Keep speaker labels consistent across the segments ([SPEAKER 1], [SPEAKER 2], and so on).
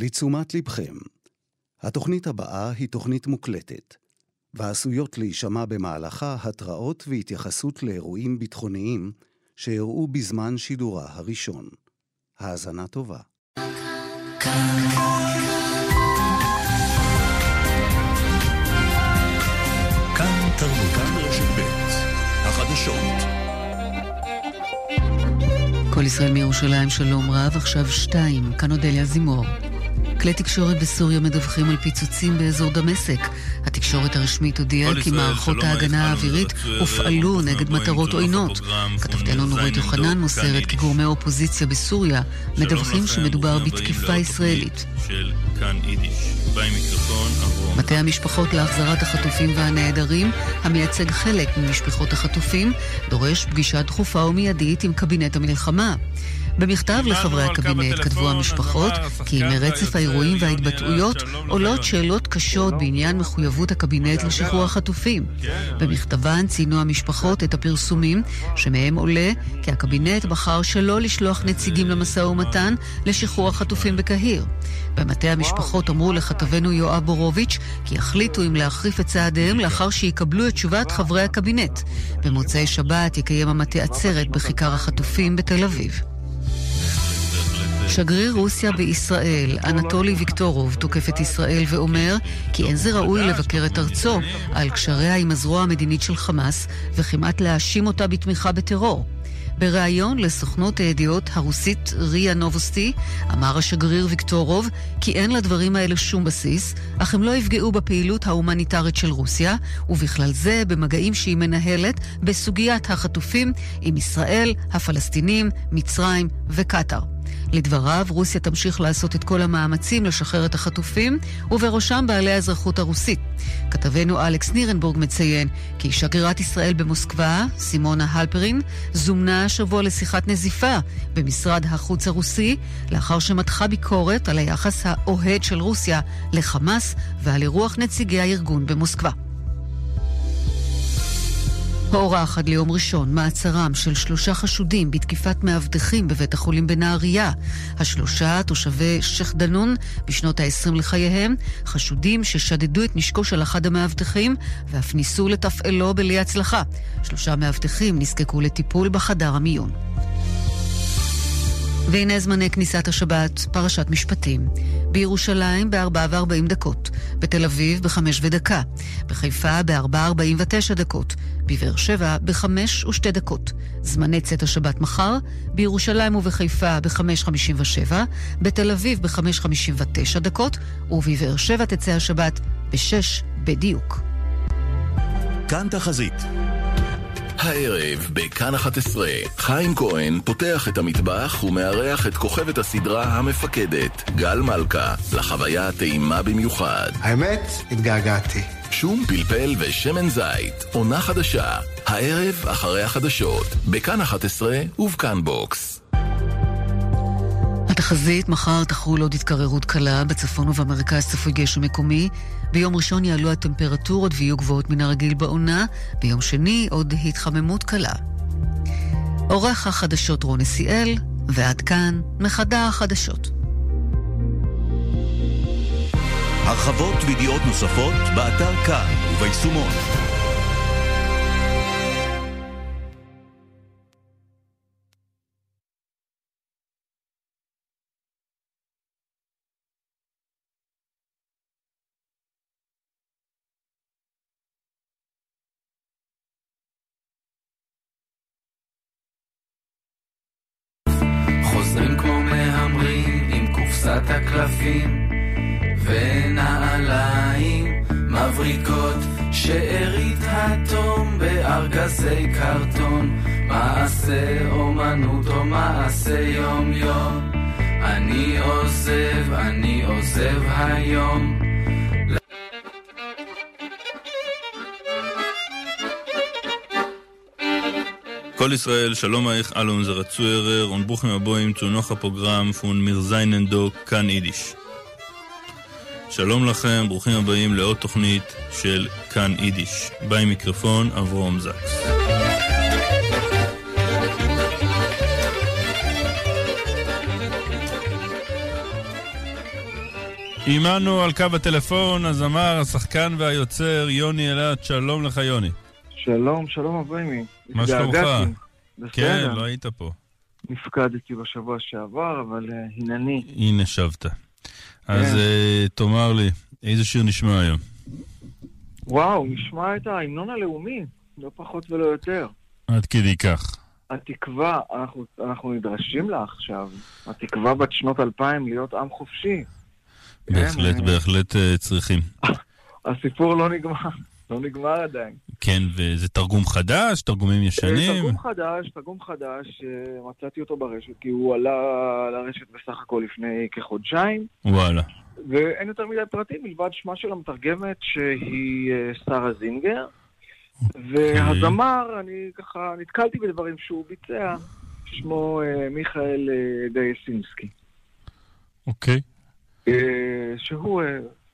[SPEAKER 1] לתשומת לבכם, התוכנית הבאה היא תוכנית מוקלטת, ועשויות להישמע במהלכה התראות והתייחסות לאירועים ביטחוניים שאירעו בזמן שידורה הראשון. האזנה טובה.
[SPEAKER 2] כאן תרבות, כאן רשת ב' החדשות.
[SPEAKER 3] כל ישראל מירושלים, שלום רב, עכשיו שתיים, כאן אודליה זימור. כלי תקשורת בסוריה מדווחים על פיצוצים באזור דמשק. התקשורת הרשמית הודיעה כי מערכות ההגנה האווירית הופעלו נגד מטרות עוינות. כתבתנו נורית יוחנן מוסרת כי גורמי האופוזיציה בסוריה מדווחים שמדובר בתקיפה ישראלית. מטה המשפחות להחזרת החטופים והנעדרים, המייצג חלק ממשפחות החטופים, דורש פגישה דחופה ומיידית עם קבינט המלחמה. במכתב לחברי הקבינט כתבו המשפחות כי מרצף האירועים וההתבטאויות עולות שאלות קשות בעניין מחויבות הקבינט לשחרור החטופים. במכתבן ציינו המשפחות את הפרסומים שמהם עולה כי הקבינט בחר שלא לשלוח נציגים למשא ומתן לשחרור החטופים בקהיר. במטה המשפחות אמרו לכתבנו יואב בורוביץ' כי יחליטו אם להחריף את צעדיהם לאחר שיקבלו את תשובת חברי הקבינט. במוצאי שבת יקיים המטה עצרת בכיכר החטופים בתל אביב. שגריר רוסיה בישראל, אנטולי ויקטורוב, תוקף את ישראל ואומר כי אין זה ראוי לבקר את ארצו על קשריה עם הזרוע המדינית של חמאס וכמעט להאשים אותה בתמיכה בטרור. בריאיון לסוכנות הידיעות הרוסית ריה נובוסטי, אמר השגריר ויקטורוב כי אין לדברים האלה שום בסיס, אך הם לא יפגעו בפעילות ההומניטרית של רוסיה, ובכלל זה במגעים שהיא מנהלת בסוגיית החטופים עם ישראל, הפלסטינים, מצרים וקטאר. לדבריו, רוסיה תמשיך לעשות את כל המאמצים לשחרר את החטופים, ובראשם בעלי האזרחות הרוסית. כתבנו אלכס נירנבורג מציין כי שגרירת ישראל במוסקבה, סימונה הלפרין, זומנה השבוע לשיחת נזיפה במשרד החוץ הרוסי, לאחר שמתחה ביקורת על היחס האוהד של רוסיה לחמאס ועל אירוח נציגי הארגון במוסקבה. עד ליום ראשון מעצרם של שלושה חשודים בתקיפת מאבטחים בבית החולים בנהריה. השלושה, תושבי שייח' דנון, בשנות ה-20 לחייהם, חשודים ששדדו את נשקו של אחד המאבטחים ואף ניסו לתפעלו בלי הצלחה. שלושה מאבטחים נזקקו לטיפול בחדר המיון. והנה זמני כניסת השבת, פרשת משפטים. בירושלים ב-4 ו-40 דקות, בתל אביב ב-5 ודקה, בחיפה ב-4 ו-49 דקות, בבאר שבע ב-5 ו-2 דקות. זמני צאת השבת מחר, בירושלים ובחיפה ב-5.57, בתל אביב ב-5.59 דקות, ובבאר שבע תצא השבת ב-6 בדיוק.
[SPEAKER 2] כאן תחזית הערב, בכאן 11, חיים כהן פותח את המטבח ומארח את כוכבת הסדרה המפקדת, גל מלכה, לחוויה הטעימה במיוחד.
[SPEAKER 4] האמת, התגעגעתי.
[SPEAKER 2] שום פלפל ושמן זית, עונה חדשה, הערב אחרי החדשות, בכאן 11 ובכאן בוקס.
[SPEAKER 3] התחזית, מחר תחול עוד התקררות קלה, בצפון ובמרכז צפוי גשם מקומי. ביום ראשון יעלו הטמפרטורות ויהיו גבוהות מן הרגיל בעונה. ביום שני עוד התחממות קלה. עורך החדשות רוני סיאל, ועד כאן מחדר החדשות.
[SPEAKER 2] הרחבות וידיעות נוספות באתר כאן וביישומון.
[SPEAKER 5] ישראל, שלום איך אלון זה רצוי und bruchen הבואים zu noch הפרוגרם פון מיר זייננדו כאן יידיש. שלום לכם, ברוכים הבאים לעוד תוכנית של כאן יידיש. ביי מיקרופון, אברום זקס. עמנו על קו הטלפון הזמר, השחקן והיוצר יוני אלעד, שלום לך יוני.
[SPEAKER 6] שלום, שלום אברהימי.
[SPEAKER 5] מה שלומך?
[SPEAKER 6] בסדר.
[SPEAKER 5] כן, לא היית פה.
[SPEAKER 6] נפקדתי בשבוע שעבר, אבל uh, הנני.
[SPEAKER 5] הנה שבת. אז uh, תאמר לי, איזה שיר נשמע היום?
[SPEAKER 6] וואו, נשמע את ההמנון הלאומי, לא פחות ולא יותר.
[SPEAKER 5] עד כדי כך.
[SPEAKER 6] התקווה, אנחנו, אנחנו נדרשים לה עכשיו. התקווה בת שנות אלפיים להיות עם חופשי.
[SPEAKER 5] בהחלט,
[SPEAKER 6] כן,
[SPEAKER 5] בהחלט uh, צריכים.
[SPEAKER 6] הסיפור לא נגמר, לא נגמר עדיין.
[SPEAKER 5] כן, וזה תרגום חדש? תרגומים ישנים?
[SPEAKER 6] תרגום חדש, תרגום חדש, מצאתי אותו ברשת, כי הוא עלה לרשת בסך הכל לפני כחודשיים.
[SPEAKER 5] וואלה.
[SPEAKER 6] ואין יותר מדי פרטים מלבד שמה של המתרגמת שהיא שרה זינגר. והזמר, אני ככה נתקלתי בדברים שהוא ביצע, שמו מיכאל גייסינסקי.
[SPEAKER 5] אוקיי.
[SPEAKER 6] שהוא,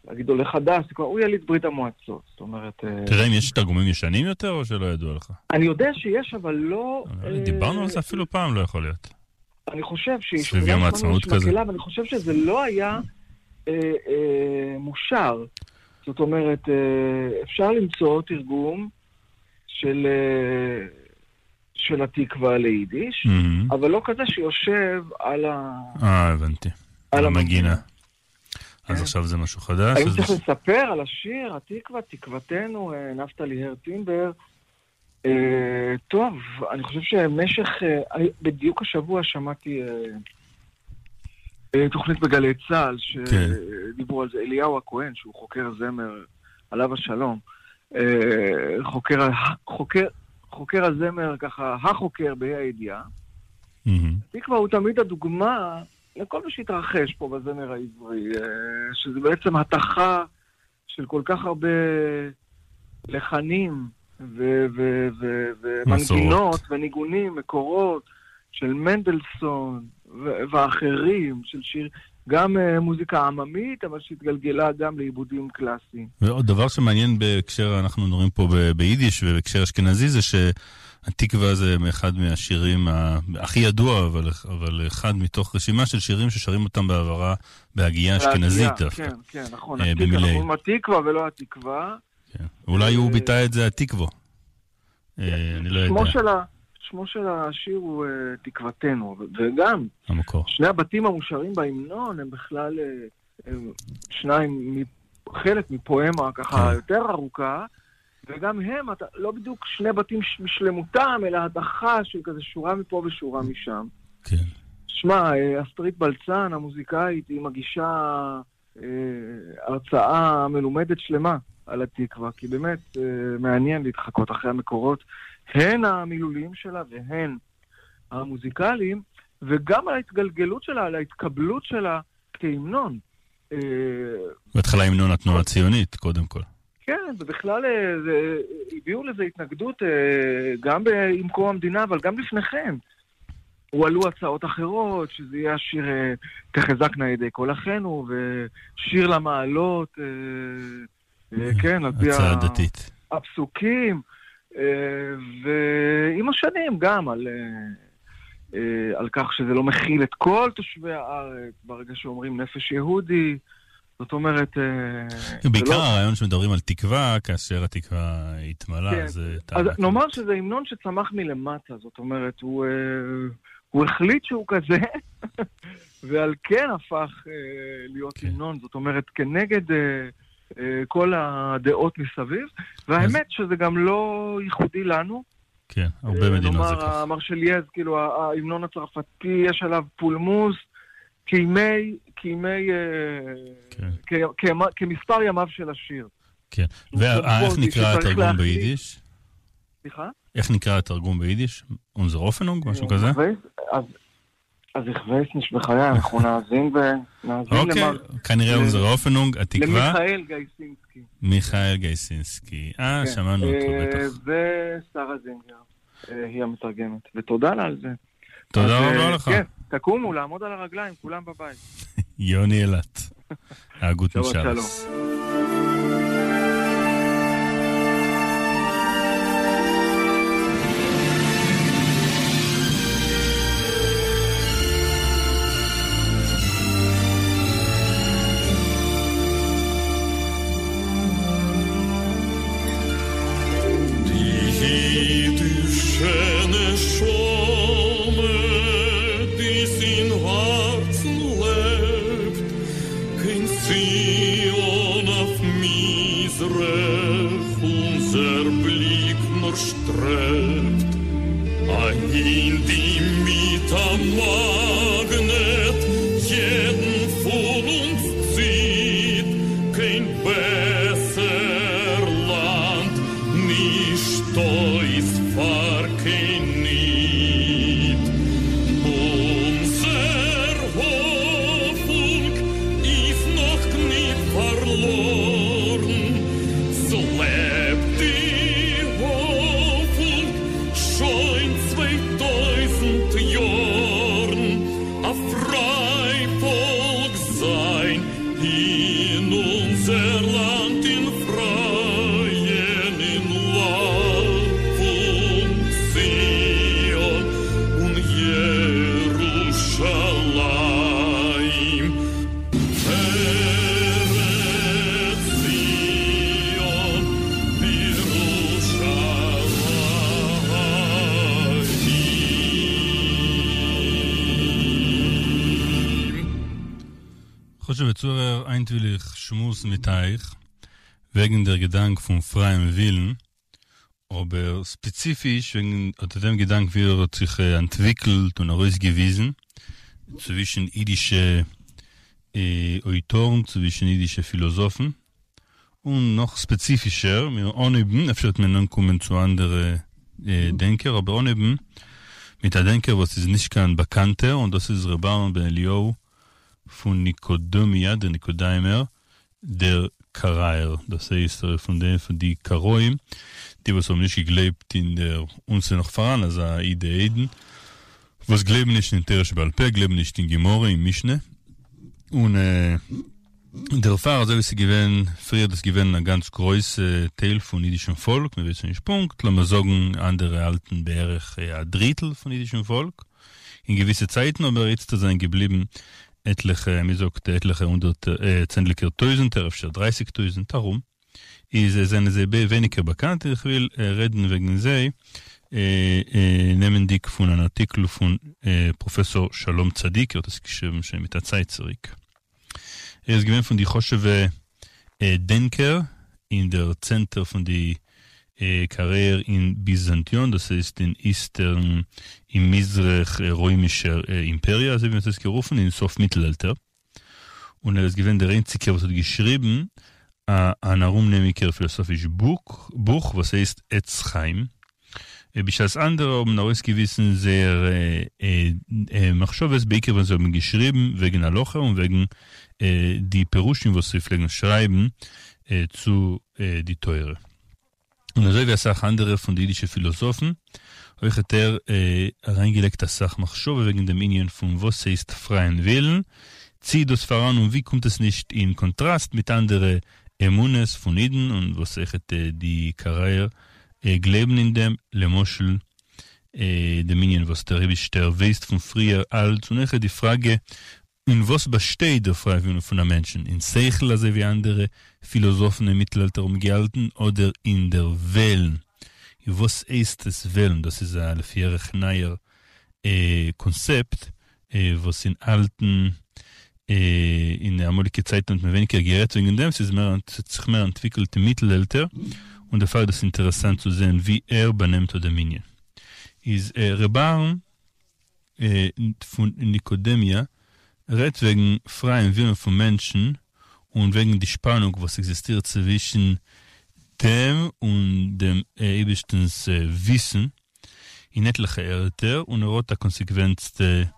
[SPEAKER 6] להגיד עולה חדש, הוא יליד ברית המועצות, זאת אומרת...
[SPEAKER 5] תראה אם יש תרגומים ישנים יותר או שלא ידוע לך?
[SPEAKER 6] אני יודע שיש, אבל לא...
[SPEAKER 5] דיברנו על זה אפילו פעם, לא יכול להיות.
[SPEAKER 6] אני חושב שהיא...
[SPEAKER 5] סביב יום העצמאות כזה.
[SPEAKER 6] ואני חושב שזה לא היה מושר. זאת אומרת, אפשר למצוא תרגום של... של התקווה ליידיש, mm-hmm. אבל לא כזה שיושב על ה...
[SPEAKER 5] אה, הבנתי. על המגינה. אז עכשיו זה משהו חדש.
[SPEAKER 6] האם צריך לספר על השיר, התקווה, תקוותנו, נפתלי הר טימבר. טוב, אני חושב שמשך, בדיוק השבוע שמעתי תוכנית בגלי צה"ל, שדיברו על זה, אליהו הכהן, שהוא חוקר זמר, עליו השלום, חוקר, חוקר, חוקר הזמר, ככה, החוקר בה"א הידיעה. תקווה הוא תמיד הדוגמה לכל מה שהתרחש פה בזמר העברי, שזה בעצם התכה של כל כך הרבה לחנים ומנגינות וניגונים, מקורות של מנדלסון ואחרים, של שיר, גם מוזיקה עממית, אבל שהתגלגלה גם לעיבודים קלאסיים.
[SPEAKER 5] ועוד דבר שמעניין בהקשר, אנחנו מדברים פה ביידיש ובהקשר אשכנזי, זה ש... התקווה זה אחד מהשירים הכי ידוע, אבל, אבל אחד מתוך רשימה של שירים ששרים אותם בעברה בהגייה אשכנזית דווקא.
[SPEAKER 6] כן, כן, נכון. אה, במילי. אנחנו התקווה ולא התקווה.
[SPEAKER 5] כן. אולי הוא ביטא את זה התקוו. אה, אני לא יודע.
[SPEAKER 6] שמו של השיר הוא uh, תקוותנו, וגם
[SPEAKER 5] המקור.
[SPEAKER 6] שני הבתים המושרים בהמנון הם בכלל הם שניים, חלק מפואמה ככה כן. יותר ארוכה, וגם הם, אתה, לא בדיוק שני בתים בשלמותם, אלא הדחה של כזה שורה מפה ושורה משם.
[SPEAKER 5] כן.
[SPEAKER 6] שמע, אסטרית בלצן, המוזיקאית, היא מגישה אה, הרצאה מלומדת שלמה על התקווה, כי באמת אה, מעניין להתחקות אחרי המקורות, הן המילוליים שלה והן המוזיקליים, וגם על ההתגלגלות שלה, על ההתקבלות שלה כהמנון.
[SPEAKER 5] אה, בהתחלה המנון התנועה הציונית, קודם כל.
[SPEAKER 6] כן, ובכלל הביאו לזה התנגדות גם עם קום המדינה, אבל גם לפניכם. הועלו הצעות אחרות, שזה יהיה השיר תחזקנה ידי כל אחינו, ושיר למעלות, כן, על פי. הפסוקים, ועם השנים גם על, על כך שזה לא מכיל את כל תושבי הארץ, ברגע שאומרים נפש יהודי. זאת אומרת...
[SPEAKER 5] בעיקר לא... הרעיון שמדברים על תקווה, כאשר התקווה התמלאה, כן. זה...
[SPEAKER 6] אז נאמר שזה המנון שצמח מלמטה, זאת אומרת, הוא, הוא החליט שהוא כזה, ועל כן הפך להיות כן. המנון, זאת אומרת, כנגד כל הדעות מסביב, והאמת אז... שזה גם לא ייחודי לנו.
[SPEAKER 5] כן, הרבה מדינות זה
[SPEAKER 6] ככה. נאמר, המרשלייז, כאילו, ההמנון הצרפתי, יש עליו פולמוס. כימי, כימי, כן. כמספר ימיו של השיר.
[SPEAKER 5] כן, ואיך נקרא התרגום ביידיש?
[SPEAKER 6] סליחה?
[SPEAKER 5] איך נקרא התרגום ביידיש? אונזר אופנונג, משהו כזה?
[SPEAKER 6] אז איך וייס בחיי, אנחנו נאזין ונאזין
[SPEAKER 5] אוקיי, כנראה אונזר אופנונג, התקווה.
[SPEAKER 6] למיכאל גייסינסקי.
[SPEAKER 5] מיכאל גייסינסקי. אה, כן. שמענו אותו בטח.
[SPEAKER 6] ושרה זינגר, היא המתרגמת. ותודה לה על זה.
[SPEAKER 5] תודה רבה לך.
[SPEAKER 6] כן, תקומו, לעמוד על הרגליים, כולם בבית.
[SPEAKER 5] יוני אילת, הגות נשארס. liebe Zuhörer, eintwillig schmus mit euch, wegen der Gedanke von freiem Willen, aber spezifisch wegen dem Gedanken, wie er sich äh, entwickelt und ausgewiesen, zwischen jüdischen äh, Autoren, zwischen jüdischen Philosophen, und noch spezifischer, wir oneben, vielleicht mir dann kommen zu anderen äh, Denker, aber oneben, mit einem Denker, was ist nicht kein Bekannter, und das ist Rebbe Ben Eliyahu, von Nicodomia, der Nikodaimer, der Karair. Das heißt, von den, von die Karoim, die was haben nicht gelebt in der uns noch voran, also Ideiden, was glauben nicht in Teresh Balpe, glauben nicht in Gemore, in Mischne. Und äh, der Pfarrer soll sie gewinnen, früher das gewinnen ein ganz großer Teil von jüdischem Volk, wir wissen nicht Punkt, lassen wir sagen, andere halten Berg ein Drittel von jüdischem Volk. In gewisse Zeiten aber jetzt da sind geblieben etliche, wie sagt, etliche hundert, äh, zehntlicher Tausender, öfter 30.000, darum. Ist es eine sehr weniger bekannt, ich will äh, reden wegen sie, äh, äh, nehmen die von einem Artikel von äh, Professor Shalom Tzadik, er hat das geschrieben schon mit der Zeit zurück. Er ist gewinnt von die Choschewe äh, Denker in der Center von die äh, Karriere in Byzantion, das heißt in Eastern, im Mizrach äh, römischer äh, Imperie, also wie man das gerufen, in Sof Mittelalter. Und er ist gewinnt der einzige, was hat geschrieben, äh, ein herumnehmiger philosophisches Buch, Buch, was heißt Etzchaim. Äh, Bis andere haben auch gewissen sehr äh, äh, äh, Machschoves Beker, was haben geschrieben, wegen Aloha und wegen äh, die Peruschen, was sie pflegen schreiben, äh, zu äh, die Teure. Und wie es auch andere von den jüdischen Philosophen, euch hat er äh, reingelegt das Sach Machshove wegen dem Indien von was heißt freien Willen, zieht das voran und wie kommt es nicht in Kontrast mit anderen Emunes von Iden und was sagt äh, die Karriere äh, glauben in dem, Lemoschel, äh, dem Indien, was der Rebischter weiß von früher alt. Und nachher die Frage, in was besteht der Freiwillen von der Menschen? In Seichel, also wie andere Philosophen im Mittelalter umgehalten, oder in der Wellen? Was ist das Wellen? Das ist ein vierjährig neuer äh, Konzept, äh, was in alten, äh, in der amalike Zeit und weniger gerät wegen dem, es es hat sich mehr entwickelt im Mittelalter, und der Fall ist interessant zu sehen, wie er benimmt oder Minion. Ist äh, Rebar äh, von Nikodemia, redt wegen freien Willen von Menschen und wegen die Spannung, was existiert zwischen dem und dem äh, ewigstens äh, Wissen in etliche Erde und er hat die konsequentste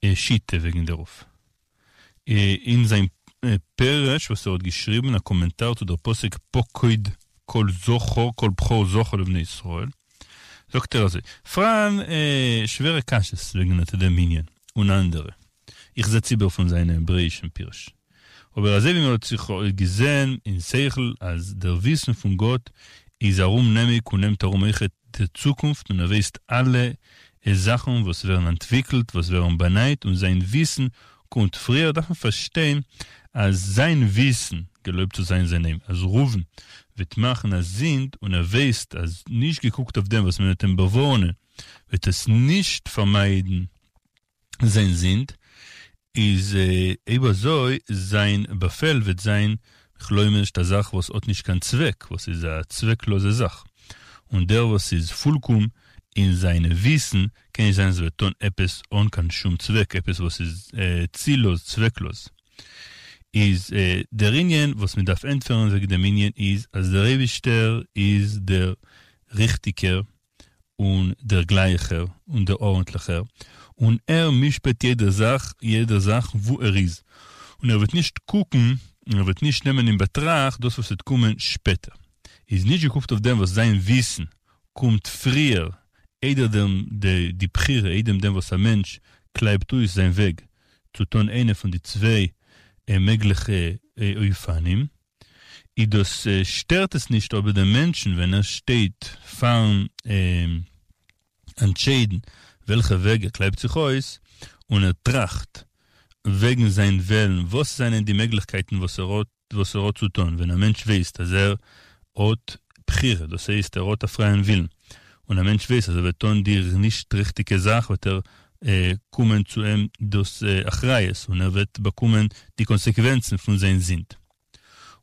[SPEAKER 5] äh, Schitte wegen darauf. Äh, in sein äh, Peresh, was er hat geschrieben, ein Kommentar zu der Posek Pokoid Kol Zocho, Kol Bcho Zocho לבני ישראל, sagt er also, Fragen äh, schwere Kasches wegen der Minion und andere. Ich also, wie man hat sich gesehen in Seichel, als der Wissen von Gott ist darum nämlich und nimmt darum echt die Zukunft und er weiß alle Sachen, was werden entwickelt, was werden beneit und sein Wissen kommt früher, man verstehen, als sein Wissen, gelobt zu sein sein Name, als Rufen, wird machen als sind und er weiß, als nicht geguckt auf dem, was man mit dem bewohnen, wird es nicht vermeiden sein sind, is äh, eben so sein Befehl wird sein, chloimisch der Sach, was ot nicht kein Zweck, was ist eine zwecklose Sach. Und der, was ist Fulkum, in seine Wissen, kann ich sagen, es wird tun etwas ohne kein Schum Zweck, etwas, was ist äh, ziellos, zwecklos. Is äh, der Ingen, was man darf entfernen wegen dem Ingen, ist, als der Rebischter ist der Richtiger und der Gleicher und der Ordentlicher. Und er mischpet jede Sache, jede Sache, wo er ist. Und er wird nicht gucken, er wird nicht nehmen in Betracht, das, was wird kommen später. Er ist nicht geguckt auf dem, was sein Wissen kommt früher, jeder dem, de, die Prire, jedem dem, was ein Mensch kleibt durch sein Weg, zu tun eine von die zwei äh, mögliche äh, Eufanim. I das äh, stört es nicht aber den Menschen, wenn er steht, fahren, äh, entscheiden, welcher Weg er kleibt sich aus, und er tracht, wegen sein Willen, was sind die Möglichkeiten, was er hat, was er hat zu tun. Wenn ein Mensch weiß, dass er hat Prire, das heißt, er hat einen freien Willen, und ein Mensch weiß, also wird tun dir nicht richtige Sache, wird er äh, kommen zu ihm das äh, Achreis und er wird bekommen die Konsequenzen von seinem Sinn.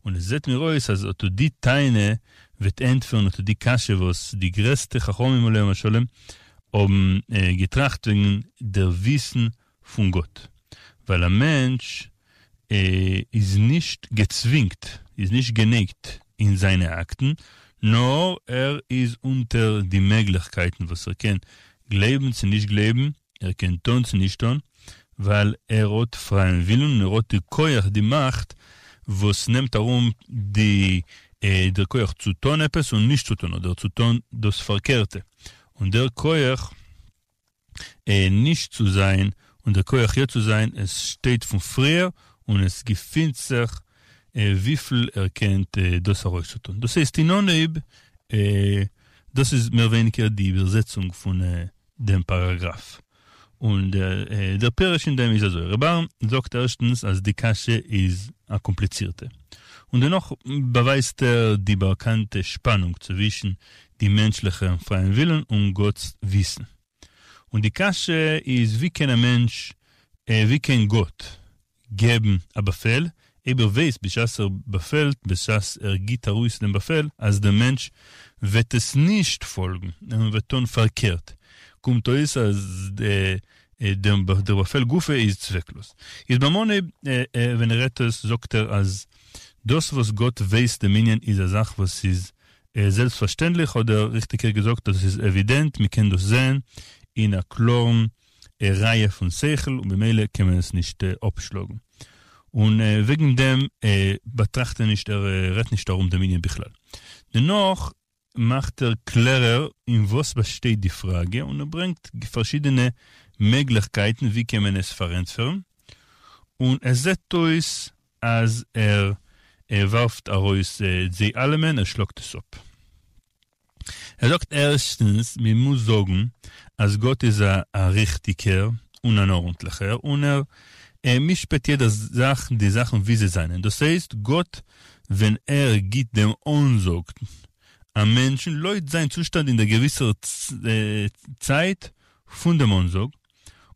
[SPEAKER 5] Und es sieht mir aus, als ob die Teine wird entfernen, ob die Kasche, was die größte Chachom im Olam Hasholem, um äh, getracht wegen der Wissen von Gott. Weil ein Mensch äh, ist nicht gezwingt, ist nicht geneigt in seine Akten, nur er ist unter die Möglichkeiten, was er kann. Glauben sie nicht glauben, er kann tun sie nicht tun, weil er hat freien Willen, er hat die Koyach, die Macht, was nimmt darum die, äh, der Koyach zu tun etwas und nicht zu tun, oder zu tun das Verkehrte. Und der Koyach äh, nicht zu sein und der Koyach hier zu sein, es steht von früher und es gefindt sich wie viel er kennt das auch zu tun. Das heißt, in Oneb, das ist mehr weniger die Übersetzung von dem Paragraph. Und der, der Perisch in dem ist also, Rebar sagt erstens, als die Kasche ist eine komplizierte. Und dennoch beweist er die bekannte Spannung zwischen die menschlichen freien Willen und Gottes Wissen. Und die Kasche ist, wie kann ein Mensch, wie kann Gott geben ein Befehl, aber weiß, בש"ס er befällt, בש"ס er gibt er ruhig den Befehl, als der Mensch wird es nicht folgen, er wird tun verkehrt. Kommt aus, als der, der, Befehl Gufe ist zwecklos. Ist bei Mone, wenn er redet sagt er, als das, was Gott weiß, der Minion, ist eine Sache, was ist selbstverständlich, oder richtiger gesagt, das ist evident, wir können das sehen, in einer klaren Reihe von Sechel, und bei können wir es nicht abschlagen. Und äh, wegen dem äh, betrachtet nicht er, äh, redet nicht darum der Medien Bichlal. Dennoch macht er klarer, in was besteht die Frage und er bringt verschiedene Möglichkeiten, wie kann man es verändern. Und er sagt uns, als er, er wirft aus äh, die Allemen, er schluckt es ab. Er sagt erstens, man muss sagen, als Gott ist ein richtiger und ein ordentlicher und er er mischpet jeder Sache, die Sachen, wie sie seien. Das heißt, Gott, wenn er gibt dem Unsog am Menschen, leut sein Zustand in der gewissen äh, Zeit von dem Unsog,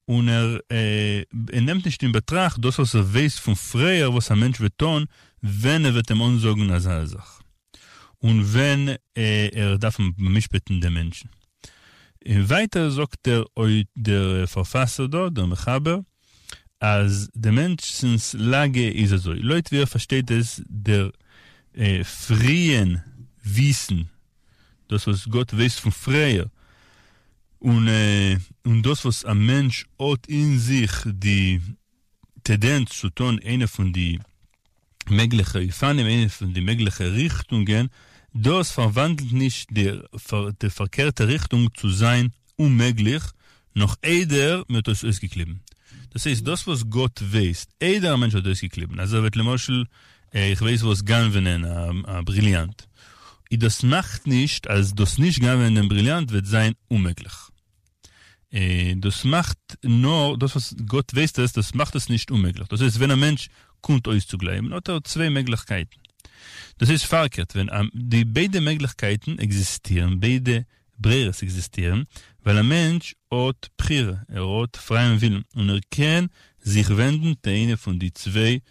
[SPEAKER 5] und er, äh, er nimmt nicht in Betracht, das, was er weiß von früher, was ein Mensch wird tun, wenn er wird dem Unsorgen als eine Sache. Und wenn äh, er darf mischbeten den Menschen. Weiter sagt der, der Verfasser dort, der Mechaber, אז der Menschens Lage ist also, Leute, wie er versteht es, der äh, freien Wissen, das, was Gott weiß von früher, und, äh, und das, was ein Mensch hat in sich, die Tendenz zu tun, eine von die möglichen Ifanim, eine von die möglichen Richtungen, das verwandelt nicht die, die verkehrte Richtung zu sein unmöglich, noch eider mit uns ausgeklebt. Das heißt, das, was Gott weiß, jeder Mensch hat das geklebt. Also, wird למשל, ich weiß, was Ganvenen, äh, brillant. Und das macht nicht, als das nicht Ganvenen brillant wird sein, unmöglich. Das macht nur, das, was Gott weiß, das, das macht es nicht unmöglich. Das heißt, wenn ein Mensch kommt, euch zu glauben, hat er zwei Möglichkeiten. Das ist verkehrt, wenn die beide Möglichkeiten existieren, beide Breres existieren, weil ein Mensch hat Prire, er hat freien Willen und er kann sich wenden der eine von die zwei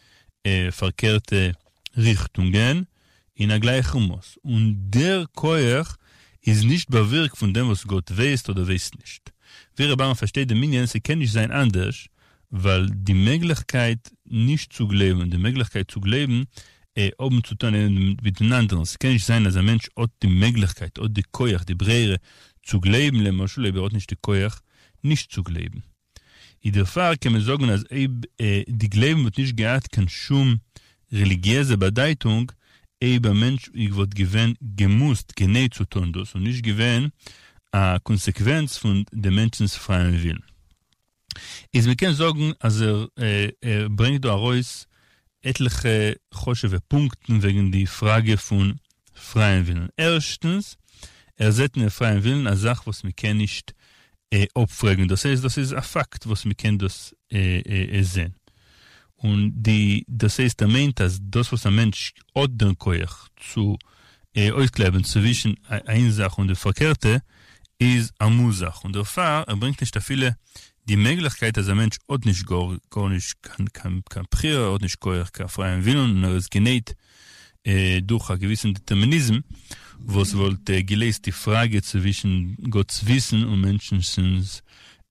[SPEAKER 5] äh, verkehrte Richtungen in der gleichen Maß. Und der Koyach ist nicht bewirkt von dem, was Gott weiß oder weiß nicht. Wir aber versteht der Minion, sie kann nicht sein anders, weil die Möglichkeit nicht zu leben, die Möglichkeit zu leben, äh, oben zu tun miteinander. Es kann nicht sein, dass ein Mensch hat die Möglichkeit, hat die Koyach, die Brehre, zu leben, למשל, aber auch nicht die Koyach, nicht zu leben. In der Fall kann man sagen, dass äh, die Leben wird nicht gehabt, kann schon religiöse Bedeutung, aber Mensch wird gewinn gemusst, genäht zu tun das und nicht gewinn a Konsequenz von dem Menschen freien Willen. Ist wir können sagen, also er, er bringt da raus etliche Chosche Punkten wegen die Frage von freien Willen. Erstens, er setzt den freien Willen als Sache, was wir können nicht äh, abfragen. Das heißt, das ist ein Fakt, was wir können das äh, äh, sehen. Und die, das heißt, er meint, dass das, was ein Mensch hat den Koyach zu äh, auskleiden zwischen einer Sache und der Verkehrte, ist eine Musach. Und der Fall, er bringt nicht viele die Möglichkeit, dass ein Mensch hat nicht gar, gar nicht kann, kann, kann Prier, hat nicht gar keinen freien Willen, und er ist genäht äh, durch einen gewissen Determinismus, was wollte gelesen die Frage zwischen Gottes Wissen und Menschens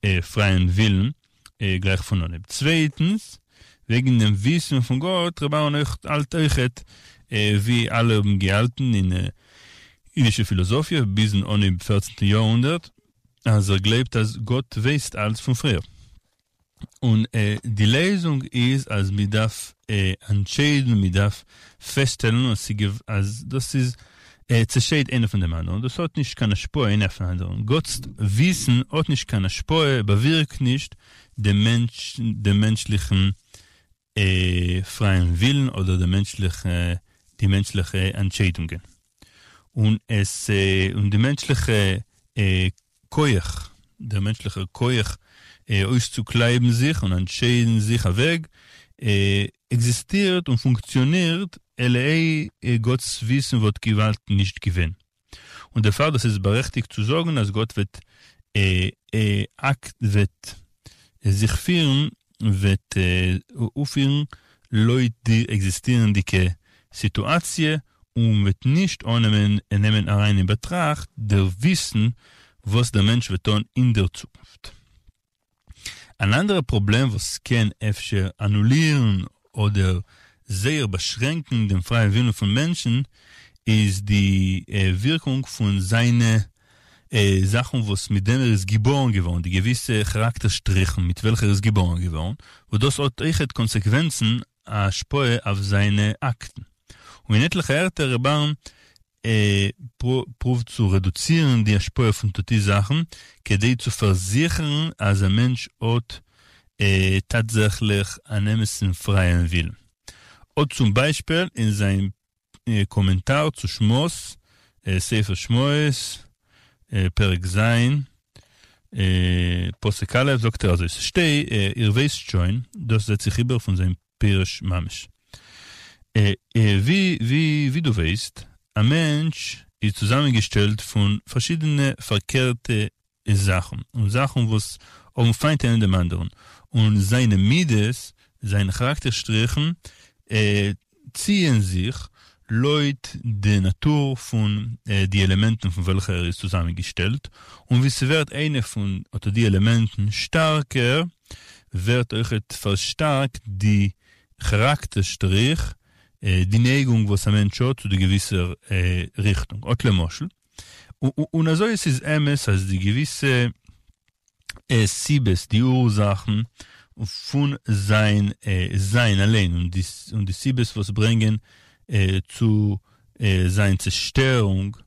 [SPEAKER 5] äh, freien Willen äh, gleich von voneinander. Zweitens, wegen dem Wissen von Gott, Rabban euch alt euch äh, wie alle gehalten in der jüdische Philosophie bis in im 14. Jahrhundert, also glaubt, dass Gott weiß alles von früher. Und äh, die Lesung ist, als man darf äh, entscheiden, man darf feststellen, dass, sie, als, das ist, äh, zersteht einer von dem anderen. Das hat nicht keine Spur einer von anderen. Gottes Wissen hat nicht keine Spur, bewirkt nicht den, Mensch, den menschlichen äh, freien Willen oder die menschliche, die menschliche Entscheidungen. Und es, äh, und die menschliche äh, Koyach, der menschliche Koyach, äh, auszukleiden sich und entscheiden sich weg, äh, existiert und funktioniert, LA äh, Gottes Wissen wird Gewalt nicht gewinnen. Und der Fall, das ist berechtigt zu sagen, dass Gott wird, äh, äh, akt, wird äh, sich führen wird äh, aufführen Leute, die existieren, die Situation und wird nicht ohne nehmen rein in Betracht der Wissen, was der Mensch wird tun in der Zukunft. Ein anderes Problem, was kann öfter annullieren oder sehr beschränken den freien Willen von Menschen, ist die äh, Wirkung von seinen äh, Sachen, was mit denen er ist geboren geworden, die gewisse Charakterstrichen, mit welcher er ist geboren geworden, wo das hat echt Konsequenzen a Spoe auf seine Akten. Rebam äh, probt zu reduzieren die Spoe von die Sachen, כדי Mensch hat äh, tatsächlich einen freien Willen. Und zum Beispiel in seinem äh, Kommentar zu Schmoss, äh, Sefer Schmoes, äh, פרק ז', פוסק א', sagt er also, es steht, äh, ihr wisst schon, das setzt sich wie, wie, wie du weißt, ein Mensch ist zusammengestellt von verschiedenen verkehrten Sachen. Und Sachen, was umfeind einen dem anderen. Und seine Mides, seine Charakterstrichen, äh, ziehen sich Leut die Natur von äh, die Elementen von welcher er ist zusammengestellt und wie sie wird eine von oder die Elementen stärker wird euch verstärkt die Charakterstrich äh, die Neigung was ein Mensch hat zu der gewisser äh, Richtung auch lemoschel und, also ist es MS als die gewisse äh, Sibes die Ursachen von sein äh, sein allein und die und die Sibes was bringen äh, zu äh, seiner Zerstörung.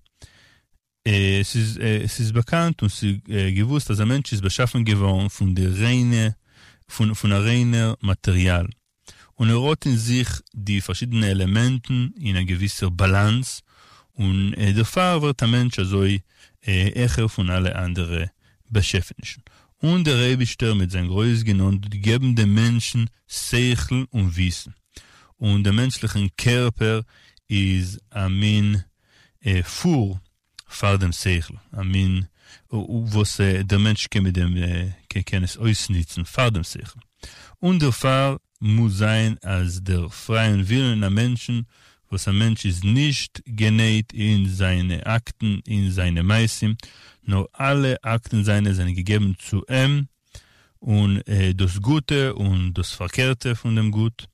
[SPEAKER 5] Äh, es, ist, es ist bekannt und ist äh, gewusst, dass ein Mensch ist beschaffen geworden von der reine, von, von reinen Material. Und er hat in sich die verschiedenen Elemente in einer gewissen Balance und äh, dafür wird der Mensch also äh, eher von allen anderen beschäftigt. Und der Rebischter mit seinem Größ genannt, geben den Menschen Seichel und Wissen und der menschliche Körper ist ein Min äh, Fuhr vor dem Seichel. Ein Min, was äh, der Mensch kann mit dem, äh, kann es ausnutzen vor dem Seichel. Und der Fall muss sein als der freien Willen der Menschen, was ein Mensch ist nicht genäht in seine Akten, in seine Meisim, nur alle Akten seine sind gegeben zu ihm und äh, das Gute und das Verkehrte von dem Gut.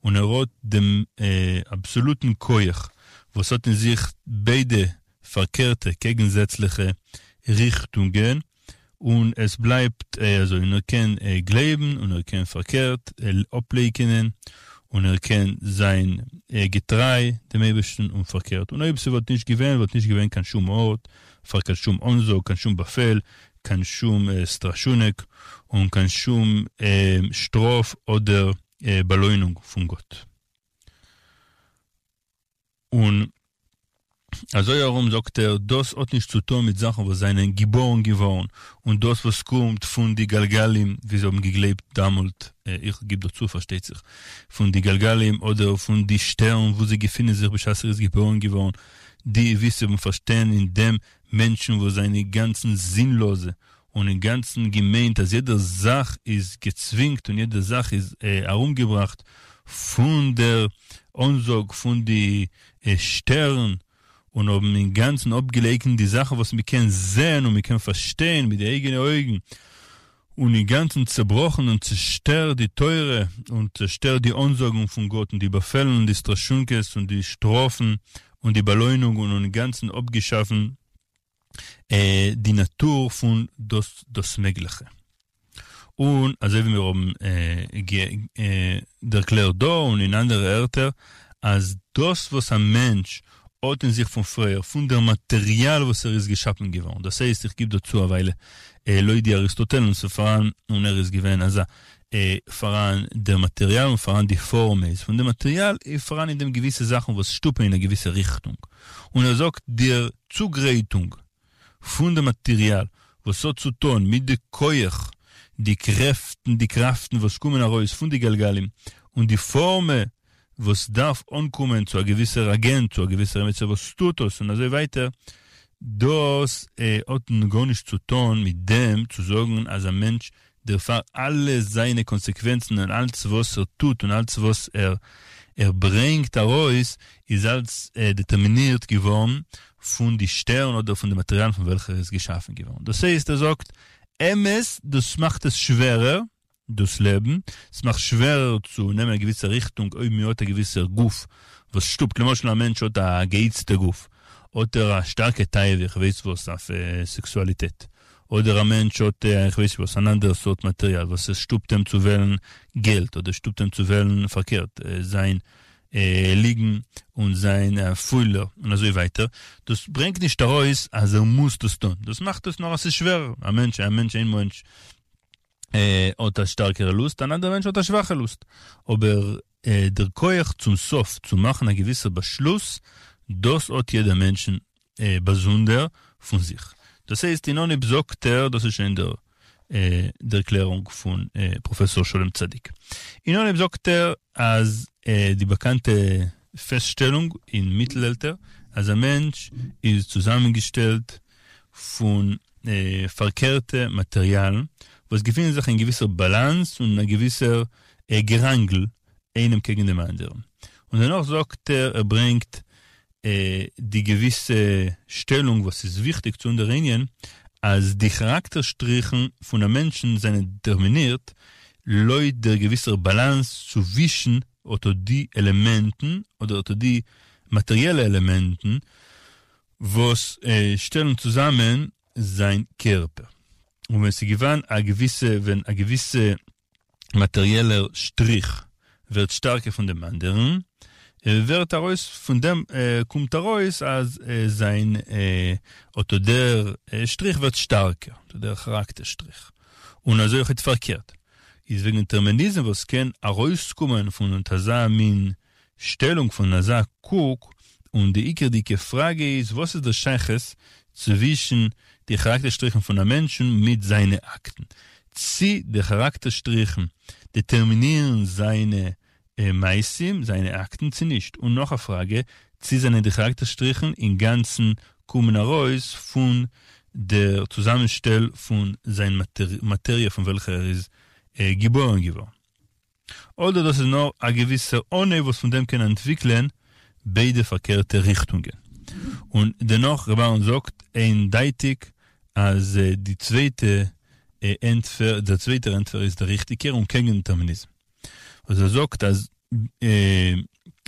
[SPEAKER 5] Und er hat dem äh, absoluten Koyach, was hat in sich beide verkehrte, gegensätzliche Richtungen und es bleibt, äh, also er kann äh, glauben und er kann verkehrt äh, ablegen und er kann sein getreu dem Ebersten und verkehrt. Und sie wird nicht gewähnt, wird nicht gewähnt, kann schon Ort, kann schon Onso, kann schon Befehl, kann schon Straschunek und kann schon äh, Strof oder Beleunung von Gott. Und also warum sagt er, das hat nicht zu tun mit Sachen, was seinen geboren geworden und das, was kommt von die Galgalim, wie sie haben geglebt damals, äh, ich gebe dazu, versteht sich, von die Galgalim oder von die Sternen, wo sie gefunden sich, bis ist geboren geworden, die wissen und verstehen in dem Menschen, wo seine ganzen Sinnlose und in ganzen gemeint, dass jede Sache ist gezwingt und jede Sache ist äh, herumgebracht von der Unsog, von die äh, Sternen und um den ganzen abgelegten die Sache, was wir können sehen und wir können verstehen mit den eigenen Augen und die ganzen zerbrochen und zerstört die Teure und zerstört die Ansorgung von Gott und die Befehle und die Straschunkes und die Strophen und die Beleunungen und den ganzen abgeschaffen äh, die Natur von das, das Mögliche. Und also wie wir haben äh, äh, erklärt da und in anderen Erter, als das, was ein Mensch in sich von früher, von der Material, was er ist geschaffen geworden. Das heißt, ich gebe dazu eine Weile, äh, Leute Aristoteles, so voran, und er ist gewesen, also, äh, voran der Material und voran die Form ist. Von dem Material, äh, voran in dem gewisse Sachen, was stupen in eine gewisse Richtung. Und er sagt, der Zugreitung von dem Material, was so zu tun, mit der Koyach, die Kräften, die Kraften, was kommen heraus von die Galgalim, und die Formen, was darf ankommen zu einer gewissen Agent, zu einer gewissen Remetze, was tut es und so weiter, das äh, hat gar nichts zu tun mit dem, zu sagen, als ein Mensch, der fährt alle seine Konsequenzen und alles, was er tut und alles, was er, er bringt heraus, ist als äh, determiniert geworden von den Sternen oder von den Materialien, von welcher es geschaffen geworden. Das heißt, er sagt, MS, das macht es schwerer, das Leben. Es macht schwerer zu nehmen eine gewisse Richtung, oder mir ein gewisser Guf, was stupt. Lמשל, ein Mensch hat ein geizter Guf. Oder ein starker Teil, ich weiß was, auf äh, Sexualität. Oder ein Mensch hat, äh, ich weiß was, ein anderes Sort Material, was es stupt ihm zu wählen Geld, oder stupt ihm zu wählen verkehrt, äh, sein äh, Liegen und sein äh, Fühler und so weiter. Das bringt nicht daraus, also muss das tun. Das macht es noch, es ist schwer. Ein Mensch, ein Mensch, ein Mensch, äh, äh, Beschluss, das hat jeder Mensch äh, besonder von sich. Das heißt, in ohne besagt er, das ist in der, äh, der Erklärung von äh, Professor Sholem Tzadik. In ohne besagt er, als äh, die bekannte Feststellung in Mittelalter, als ein Mensch ist zusammengestellt von äh, verkehrten Materialien, was gefunden sich ein gewisser Balance und ein gewisser Gerangel einem gegen dem anderen. Und danach sagt er, er bringt äh, die gewisse Stellung, was ist wichtig zu unterringen, als die Charakterstrichen von den Menschen sind determiniert, Leute der gewisser Balance zu wischen oder die Elementen oder die materielle Elementen, was äh, stellen zusammen sein Körper. Und wenn sie gewann a gewisse, wenn a gewisse materieller Strich wird stärker von dem anderen, äh, wird daraus, von dem äh, kommt daraus, als äh, sein, äh, oder der äh, Strich wird stärker, der Charakterstrich. Und also ist verkehrt. Ist wegen Determinismus, was kann herauskommen von unter min Stellung von Nasa Kuk, und die ikerdike Frage ist, was ist der Scheiches zwischen die Charakterstrichen von einem Menschen mit seinen Akten. Sie, die Charakterstrichen, determinieren seine äh, Meisim, seine Akten, sie nicht. Und noch eine Frage, sie sind die Charakterstrichen im Ganzen kommen heraus von der Zusammenstell von seiner Materie, Materie von welcher er ist äh, geboren geworden. Oder das ist noch ein gewisser Ohne, was von dem können entwickeln, beide verkehrte Richtungen. Und dennoch, Rabban sagt, eindeutig, als äh, die zweite äh, Entfer, der zweite Entfer ist der richtige und kein Determinismus. Also er sagt, dass äh,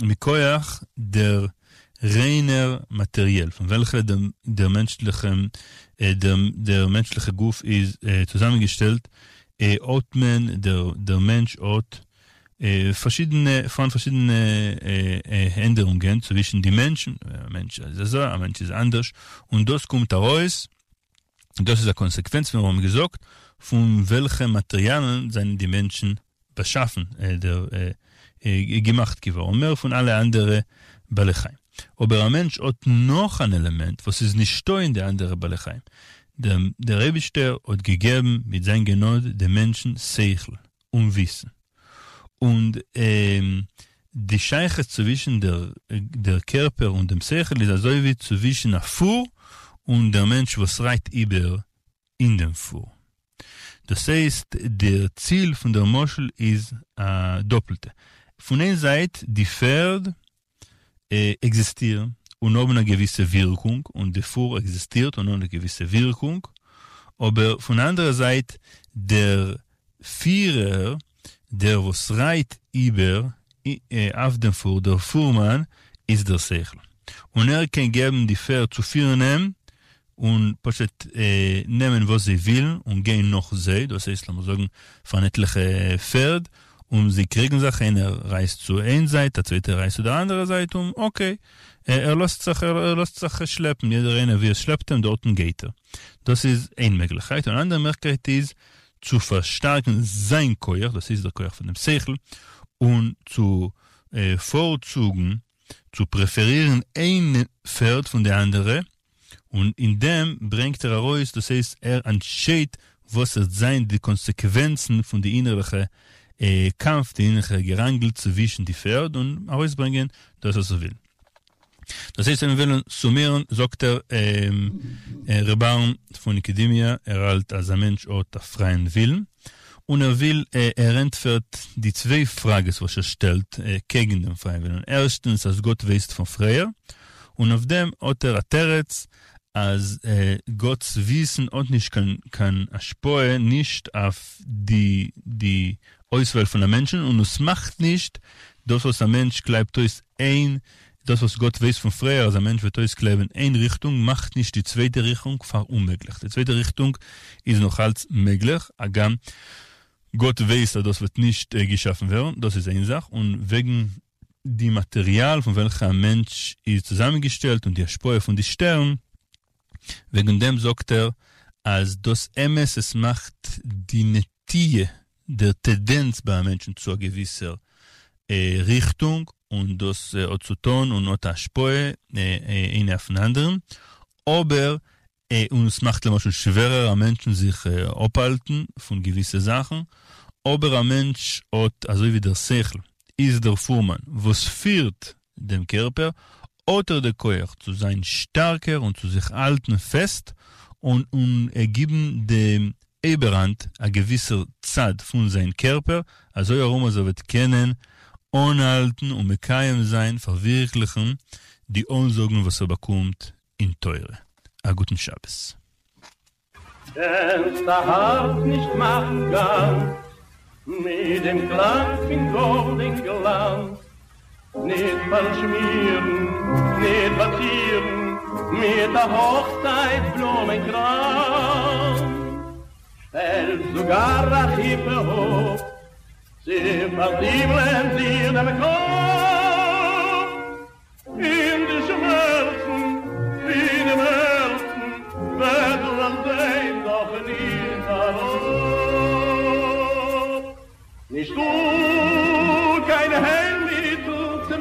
[SPEAKER 5] Mikoyach der reiner materiell, von welcher der, der menschliche, äh, der, der menschliche Guf ist äh, zusammengestellt, äh, Otmen, der, der Mensch Ot, äh, verschiedene, von verschiedene äh, äh, Änderungen zwischen den Menschen, ein Mensch ist so, ein Mensch ist anders, und das kommt heraus, das ist eine Konsequenz, wir haben gesagt, von welchen Materialien sind die Menschen beschaffen, äh, der, äh, äh, gemacht geworden, mehr von alle anderen Balechaim. Aber ein Mensch hat noch ein Element, was ist nicht in der anderen Balechaim. Der, der Rebischter hat gegeben mit seinem Genot den Menschen Seichel und Wissen. Und ähm, die Scheiche zwischen der, der Körper und dem Seichel ist also wie zwischen Fuhr und der Mensch, was reicht über in dem Fuhr. Das heißt, der Ziel von der Moschel ist äh, doppelte. Von einer Seite, die Pferd äh, existieren und haben eine gewisse Wirkung und der Fuhr existiert und eine gewisse Wirkung. Aber von der anderen Seite, der Führer, der was reit über äh, auf dem Fuhr, der Fuhrmann, ist der Sechel. Und er kann geben die Pferd zu führen und Poschet äh, nehmen, was sie will und gehen noch sie, das heißt, man sagen, von etliche äh, Pferd und sie kriegen Sachen, einer reist zur einen Seite, der zweite reist zu der anderen Seite und okay, äh, er lässt sich, er, er lässt sich schleppen, jeder eine, wie er schleppt, und dort geht er. Das ist eine Möglichkeit. Und eine andere Möglichkeit ist, zu verstärken sein Koyach, das ist der Koyach von dem Sechel, und zu äh, vorzugen, zu präferieren ein Pferd von der anderen, und in dem bringt er heraus, das heißt, er entscheidet, was es sein, die Konsequenzen von der innerlichen äh, Kampf, der innerliche Gerangel zwischen die Pferd und herausbringen, dass er so will. Das heißt, wenn wir wollen summieren, sagt er, ähm, äh, Rebarn von Akademia, er halt als ein Mensch auch der freien Willen. Und er will, äh, er entfört die zwei Fragen, was er stellt, äh, gegen den freien Willen. Erstens, als Gott weiß von Freier. Und auf dem hat er Teretz, als äh, Gottes Wissen und nicht kann, kann Aspoe nicht auf die, die Auswahl von den Menschen und es macht nicht. Das, was ein Mensch glaubt, ist ein, das, was Gott weiß von früher, als ein Mensch wird uns glauben, eine Richtung, macht nicht die zweite Richtung für unmöglich. Die zweite Richtung ist noch als möglich, aber Gott weiß, dass das wird nicht äh, geschaffen werden, das ist eine Sache. Und wegen die Material, von welcher ein Mensch ist zusammengestellt und die Spur von den Sternen, er, äh, äh, zu tun und auch das Spoe äh, äh, in auf den anderen. Aber äh, und es macht zum schwerer, am Menschen sich äh, abhalten von gewissen Sachen. Aber ein Mensch hat, also wie der Sechel, ist der Fuhrmann, was führt dem Körper, oder der Koech zu sein stärker und zu sich halten fest und, und ergeben dem Eberhand a gewisser Zeit von seinem Körper, also warum er wird kennen, anhalten und mekayem sein, verwirklichen, die Unsorgen, was er bekommt, in Teure. A guten Shabbos.
[SPEAKER 7] Wenn's der Hart nicht machen kann, mit dem Glanz in golden Glanz, nicht verschmieren, nicht batieren, mit der Hochzeit Blumenkranz. Stell sogar a Hippe hoch, sie verdieblen dir dem Kopf. In die Schmerzen, wie dem Herzen, werden sein doch nie darauf. Nicht keine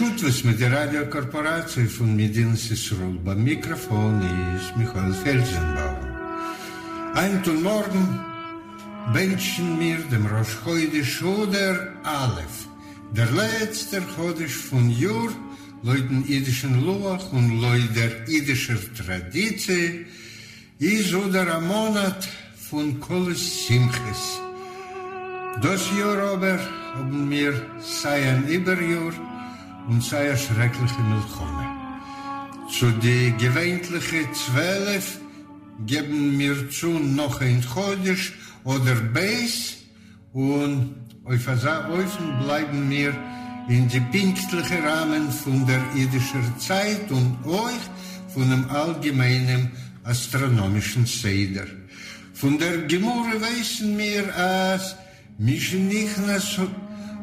[SPEAKER 7] mit der
[SPEAKER 4] Radiokorporation von Medinas Israel. Beim Mikrofon ist Michael Felsenbaum. Ein und morgen wünschen wir dem Rosh Chodesh oder Aleph, der letzte Chodesh von Jür, Leuten jüdischen Luach und Leuten jüdischer Tradition, ist oder ein Monat von Kolis Simches. Das Jahr aber haben wir sei ein Überjahr und seine schreckliche Milchome. Zu den gewöhnlichen zwölf geben mir zu noch ein Chodisch oder Beis und auf Öfen bleiben wir in die pinktlichen Rahmen von der jüdischen Zeit und euch von dem allgemeinen astronomischen Seder. Von der Gemurre wissen wir, als mich nicht so,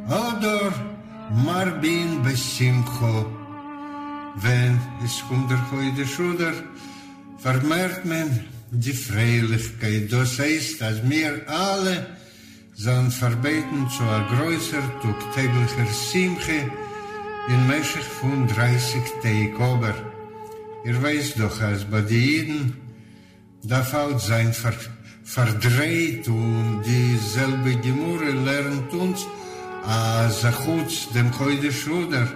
[SPEAKER 4] oder מרבין בשמחו. Wenn es kommt der heute Schuder, vermehrt man die Freilichkeit. Das heißt, dass wir alle sind verbeten zu einer größer, täglicher Simche in Meschich von 30 Tagen. Aber ihr weißt doch, als bei den Jeden, da fällt sein Ver verdreht und dieselbe Gemurre lernt uns, als er chutz dem Chodesh Oder,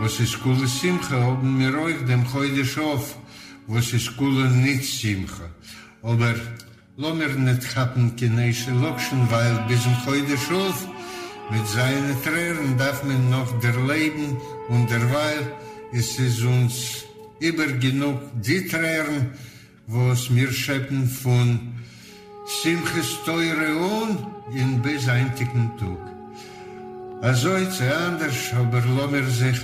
[SPEAKER 4] was ist kule Simcha, haben wir euch dem Chodesh Of, was ist kule nicht Simcha. Aber lo mir nicht haben kineische Lokschen, weil bis im Chodesh Of, mit seinen Tränen darf man noch der Leben und derweil ist es uns über genug die Tränen, was wir schöpfen von Simches teure un in beseintigen Tug. Also jetzt anders, aber lommer sich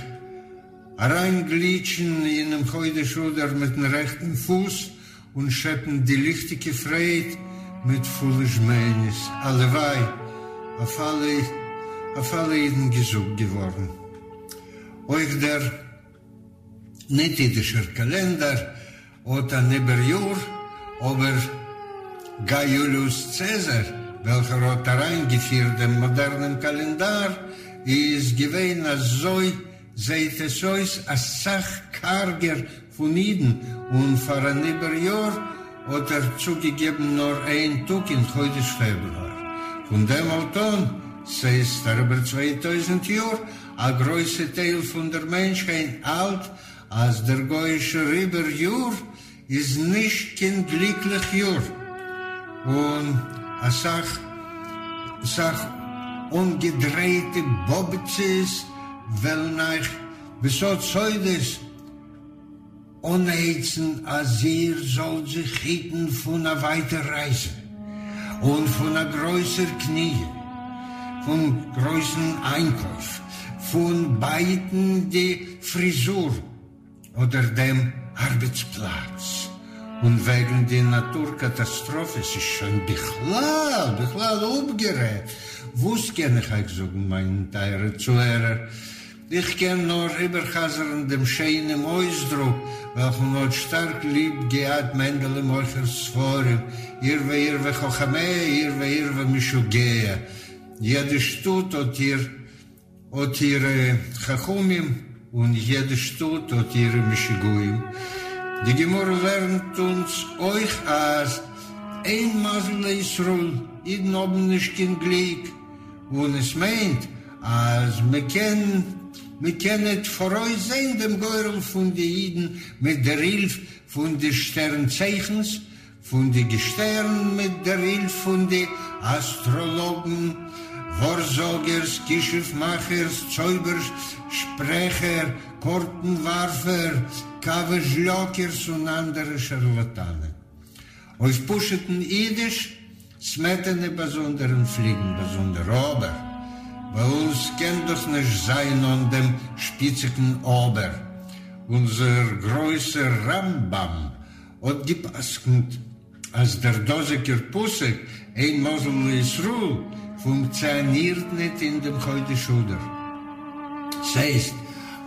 [SPEAKER 4] reinglitschen in dem Heudeschuder mit dem rechten Fuß und schöpfen die lichtige Freit mit voller Schmeines. Allewei, auf alle, auf alle jeden gesucht geworden. Euch der nicht jüdischer Kalender oder neben Jahr, aber Gai Julius Caesar, welcher hat reingeführt den modernen Kalendar, ist gewesen als so, seit es ist, als Sachkarger von Iden und vor ein Überjahr hat er zugegeben nur ein Tag in heute Februar. Von dem Alton, sei es darüber 2000 Jahre, a größer Teil von der Menschheit alt, als der goische Rieber Jür, ist nicht kein glücklich Jür. Und a sach, sach ungedrehte Bobitzes, weil nach besot Zeudes unheizen, als ihr soll sich hitten von einer weiteren Reise und von einer größeren Knie, von größeren Einkauf, von beiden die Frisur oder dem Arbeitsplatz. Und wegen der Naturkatastrophe es ist schon Bichlal, Bichlal aufgeregt. Wus kann ich euch sagen, mein teurer Zuhörer? Ich kenn nur überchasern dem schönen Ausdruck, welchen hat stark lieb gehat Mendele Mochers vor ihm. Irwe, irwe, chochame, irwe, irwe, mishugea. Jede Stut hat ihr, hat ihre Chachumim und jede Stut hat ihre Mishiguim. Die Gemur lernt uns euch als ein Masel Israel, in oben nicht kein Glück. Und es meint, als wir kennen, wir kennen vor euch sehen dem Geurl von den Jiden mit der Hilfe von den Sternzeichens, von den Gesternen mit der Hilfe von den Astrologen, Vorsorgers, Geschäftmachers, Zäubers, Sprecher, Kortenwarfer, Kaveschlockers und andere Scharlatanen. Auf Puscheten Idisch smetene besonderen Fliegen, besonder Ober. Bei uns kennt doch nicht sein an dem spitzigen Ober. Unser größer Rambam hat gepasst, als der Doseker Pusik ein Mosel Israel funktioniert nicht in dem heute Schuder. Das heißt,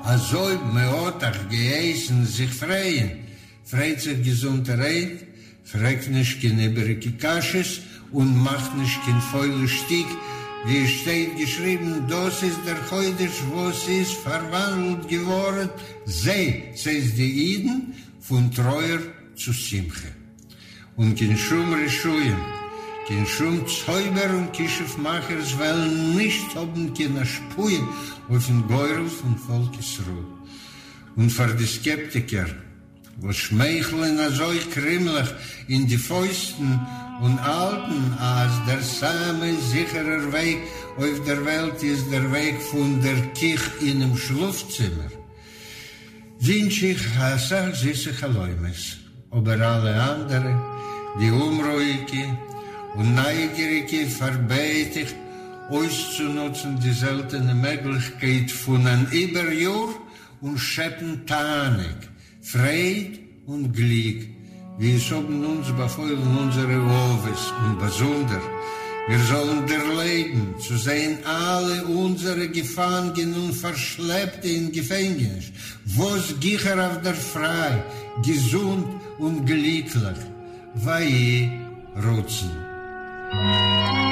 [SPEAKER 4] also meotach geessen sich freien, freit sich gesunde Reit, fragt nicht kein übrige Kasches und macht nicht kein feuler Stieg, wie steht geschrieben, das ist der Heudisch, wo es ist verwandelt geworden, sei, sei es die Iden, von Treuer zu Simche. Und kein Schum Rischuyen, kein Schum Zäuber und Kischofmachers wollen nicht haben keine Spuren auf den Geurl von Volkesruhe. Und für die Skeptiker, wo schmeicheln so krimmlich in die Fäusten und alten, als der same sicherer Weg auf der Welt ist der Weg von der Kich in dem Schlafzimmer. Wünsche ich Hassach süße Chaläumes, aber alle andere, die Umruhige und Neugierige verbete ich, auszunutzen die seltene Möglichkeit von einem Überjahr und schäppen Tanik, Freude und Glück, wie es oben uns befeuern unsere Oves und besonder. Wir sollen der Leben zu sehen, alle unsere Gefangenen und Verschleppte in Gefängnis, wo's Gicher auf der Frei, gesund und glücklich, weil Rutzen.
[SPEAKER 8] Música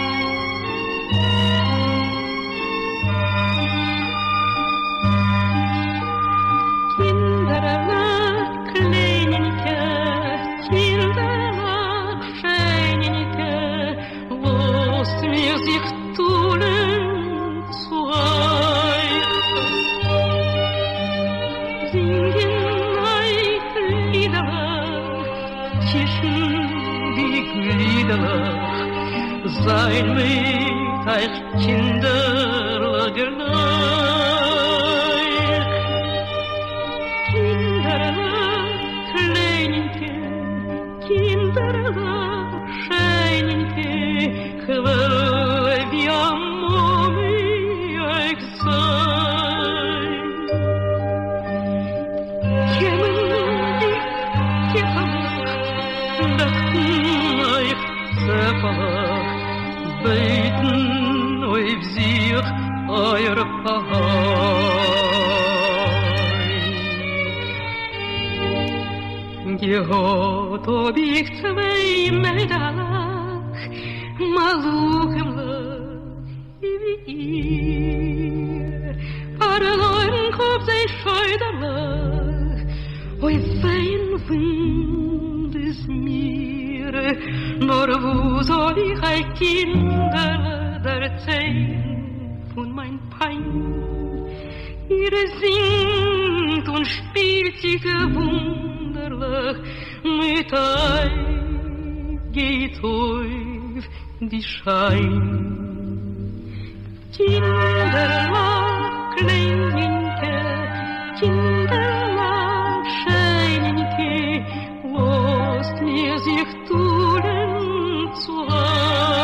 [SPEAKER 8] 在美太亲的。Його обіцями медалах малухемла Паралоен кобзей шойдалах Ой, зейн виндис мире Нор вузови хай киндер der Zein von mein Pein Ihre singt und spielt sie gewohnt Herrlich mit euch geht euch die Schein. Kinderlein, kleininke, Kinderlein, scheininke, lasst mir sich tunen
[SPEAKER 4] zu haben.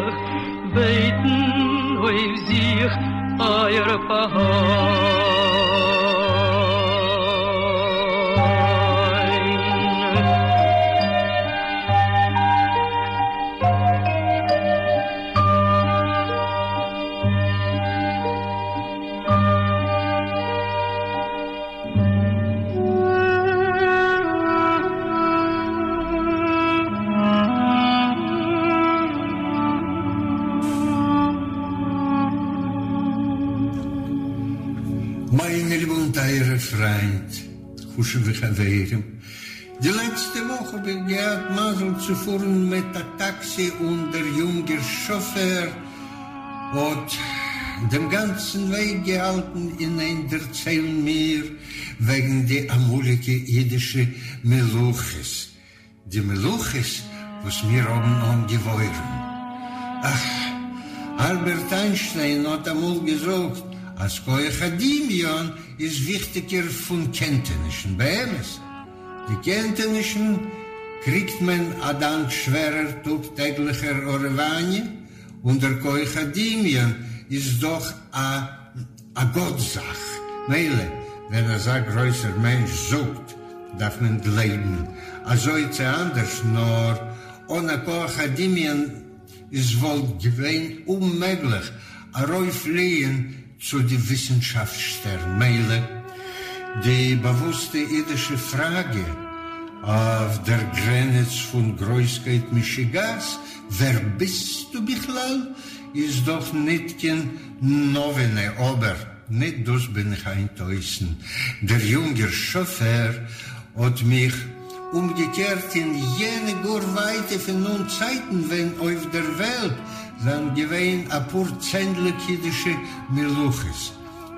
[SPEAKER 4] fire upon huschen wir gewesen. Die letzte Woche bin ich gehabt, Masel zu fahren mit der Taxi und der junge Chauffeur und dem ganzen Weg gehalten in ein Erzählen mir wegen der amulige jüdische Meluches. Die Meluches, was wir haben angeweuert. Ach, Albert Einstein hat einmal gesagt, als Koechadimion ist wichtiger von ihm ist. Die Kenntnissen kriegt man adan schwerer durch täglicher Orvanie und der Koechadimion ist doch a, a Gottsach. Meile, wenn er so größer Mensch sucht, darf man leben. Also ist er anders, nur ohne Koechadimion ist wohl gewähn unmöglich, a fliehen zu die Wissenschaftsstern Meile, die bewusste idische Frage auf der Grenze von Größkeit Michigas, wer bist du Bichlal, ist doch nicht kein Novene, aber nicht das bin ich eintäuschen. Der junge Chauffeur hat mich umgekehrt in jene Gurweite von nun Zeiten, wenn auf der Welt dann gewähn a pur zendle kiddische Meluches.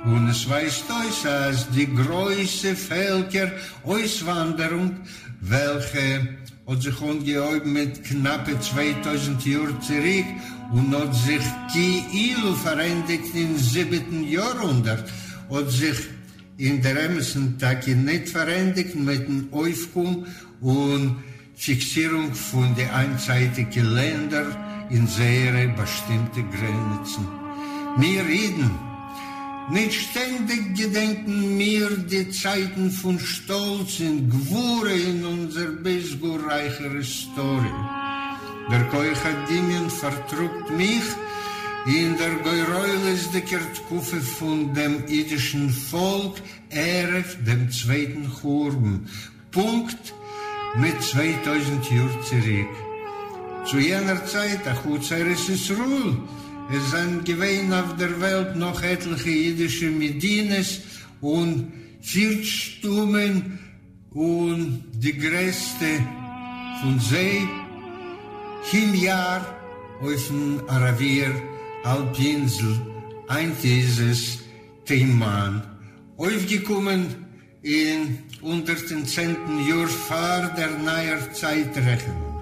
[SPEAKER 4] Und es weiß euch, als die größte Völker Auswanderung, welche hat sich ungeheuben mit knappe 2000 Jahren zurück und hat sich die Ilu verendigt im siebten Jahrhundert, hat sich in der Emerson Tag nicht verendigt mit dem Aufkommen und Fixierung von den einseitigen Ländern in sehr bestimmte Grenzen. Wir reden, nicht ständig gedenken mir die Zeiten von Stolz und Gwure in unserer bisgurreichen Historie. Der Koichadimion vertrugt mich in der Geuräules der Kertkuffe von dem idischen Volk, Eref, dem zweiten Churm. Punkt mit 2000 Jahren zurück. Zu jener Zeit, ach Uzeres ist Ruhl, es sind gewesen auf der Welt noch etliche jüdische Medines und Viertstummen und die größte von See, im Jahr auf dem Arabier Alpinsel, ein dieses Thema, aufgekommen in unter den zehnten Jahr vor der neuer Zeitrechnung.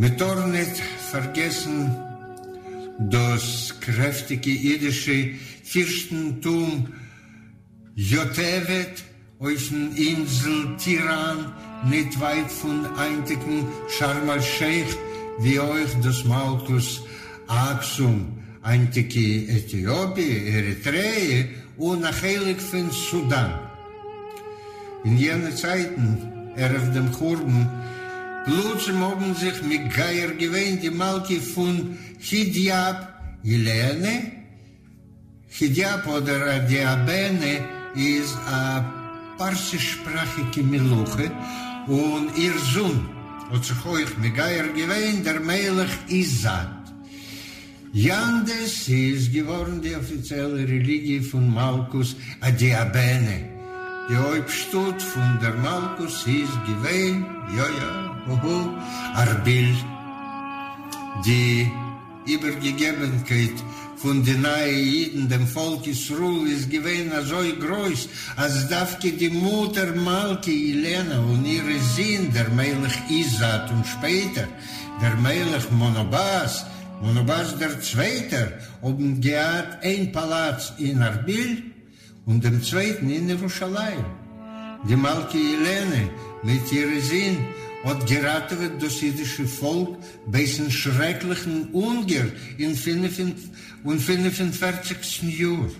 [SPEAKER 4] Mit dort nicht vergessen das kräftige jüdische Fürstentum Jotevet auf den Insel Tiran, nicht weit von einzigen Sharm el-Sheikh, wie euch das Malkus Aksum, einzige Äthiopien, Eritrea und nach Heilig von Sudan. In jenen Zeiten, er auf dem Churben, Blutschen haben sich mit Geier gewähnt, die Malki von Hidyab, Helene. Hidyab oder Diabene ist eine parsischsprachige Meluche und ihr Sohn hat sich euch mit Geier gewähnt, der Melech Isat. Jandes ist geworden die offizielle Religie von Malkus Adiabene. Die Hauptstadt von der Malkus ist gewähnt, ja, ja, hoho, Arbil. Die Übergegebenkeit von den Naiden, dem Volk Israel, ist gewesen so groß, als dafke die Mutter Malki Elena und ihre Sinn, der Melech Isat und später der Melech Monobas, Monobas der Zweite, oben gehabt ein Palaz in Arbil und dem Zweiten in Jerusalem. Die Malki Elene mit ihrer Sinn hat geratet das jüdische Volk bei den schrecklichen Unger in 45. Jahr.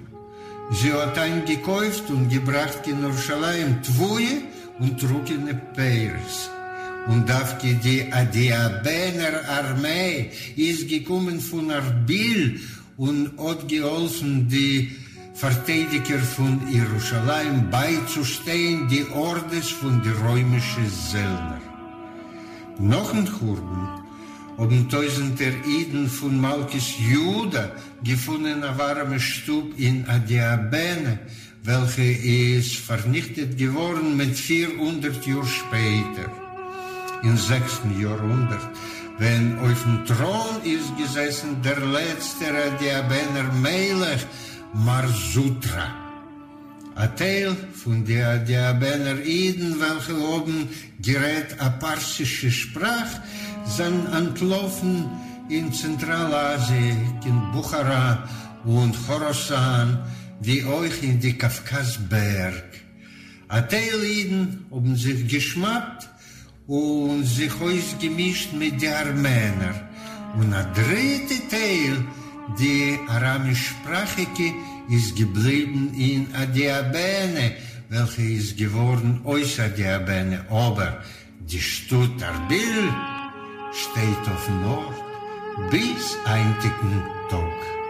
[SPEAKER 4] Sie hat ihn gekauft und gebracht in Jerusalem Twoje und in Peiris. Und dafke die Adiabener Armee ist gekommen von Arbil und hat geholfen, die Verteidiger von Jerusalem beizustehen, die Ordes von der römischen Sellner. Noch ein Churben haben tausender Iden von Malkis Juda gefunden ein warmer Stub in Adiabene, welche ist vernichtet geworden mit 400 Jahren später, im 6. Jahrhundert. Wenn auf dem Thron ist gesessen der letzte Adiabener Melech, Marsutra. Ein Teil von der Diabener Iden, welche oben gerät a parsische Sprach, sind entlaufen in Zentralasien, in Bukhara und Khorasan, wie euch in die Kafkasberg. Ein Teil Iden haben sich geschmackt und sich ausgemischt mit den Armenern. Und ein dritter Teil, die aramischsprachige, ist geblieben in Adiabene, welche ist geworden aus Adiabene. Aber die Stadt steht auf Nord bis eintigen Tag.